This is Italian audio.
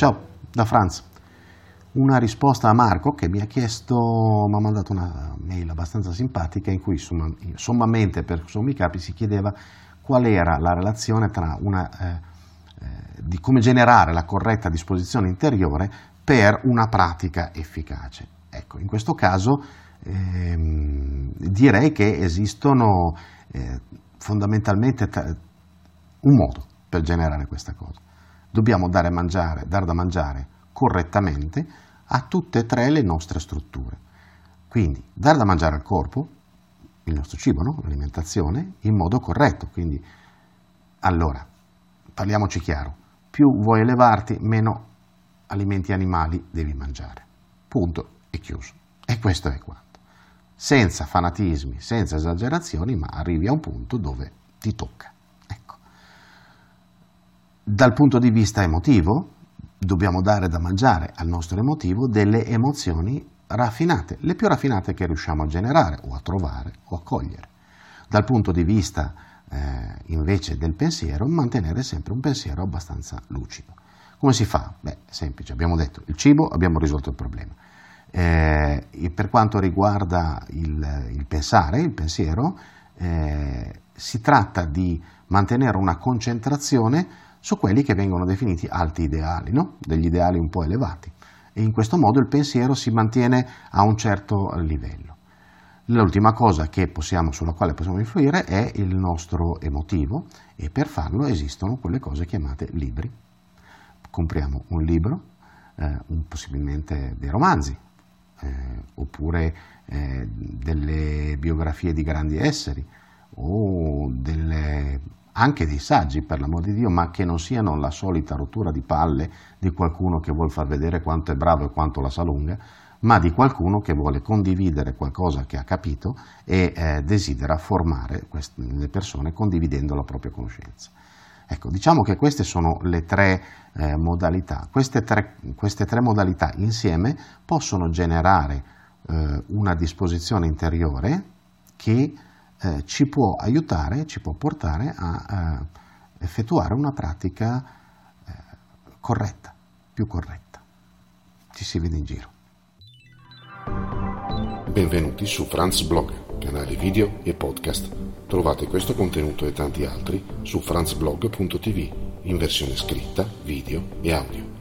Ciao, da Franz. Una risposta a Marco che mi ha chiesto, mi ha mandato una mail abbastanza simpatica in cui sommamente per sommi capi si chiedeva qual era la relazione tra una, eh, eh, di come generare la corretta disposizione interiore per una pratica efficace. Ecco, in questo caso ehm, direi che esistono eh, fondamentalmente un modo per generare questa cosa. Dobbiamo dare, mangiare, dare da mangiare correttamente a tutte e tre le nostre strutture. Quindi dare da mangiare al corpo, il nostro cibo, no? l'alimentazione, in modo corretto. Quindi, allora, parliamoci chiaro, più vuoi elevarti, meno alimenti animali devi mangiare. Punto e chiuso. E questo è quanto. Senza fanatismi, senza esagerazioni, ma arrivi a un punto dove ti tocca. Dal punto di vista emotivo, dobbiamo dare da mangiare al nostro emotivo delle emozioni raffinate, le più raffinate che riusciamo a generare o a trovare o a cogliere. Dal punto di vista eh, invece del pensiero, mantenere sempre un pensiero abbastanza lucido. Come si fa? Beh, semplice, abbiamo detto il cibo, abbiamo risolto il problema. Eh, per quanto riguarda il, il pensare, il pensiero, eh, si tratta di mantenere una concentrazione su quelli che vengono definiti alti ideali, no? degli ideali un po' elevati. E in questo modo il pensiero si mantiene a un certo livello. L'ultima cosa possiamo, sulla quale possiamo influire è il nostro emotivo e per farlo esistono quelle cose chiamate libri compriamo un libro, eh, un, possibilmente dei romanzi, eh, oppure eh, delle biografie di grandi esseri, o anche dei saggi, per l'amor di Dio, ma che non siano la solita rottura di palle di qualcuno che vuole far vedere quanto è bravo e quanto la sa lunga, ma di qualcuno che vuole condividere qualcosa che ha capito e eh, desidera formare queste, le persone condividendo la propria conoscenza. Ecco, diciamo che queste sono le tre eh, modalità. Queste tre, queste tre, modalità insieme possono generare eh, una disposizione interiore che eh, ci può aiutare, ci può portare a eh, effettuare una pratica eh, corretta, più corretta. Ci si vede in giro. Benvenuti su Franz Blog, canale video e podcast Trovate questo contenuto e tanti altri su franzblog.tv in versione scritta, video e audio.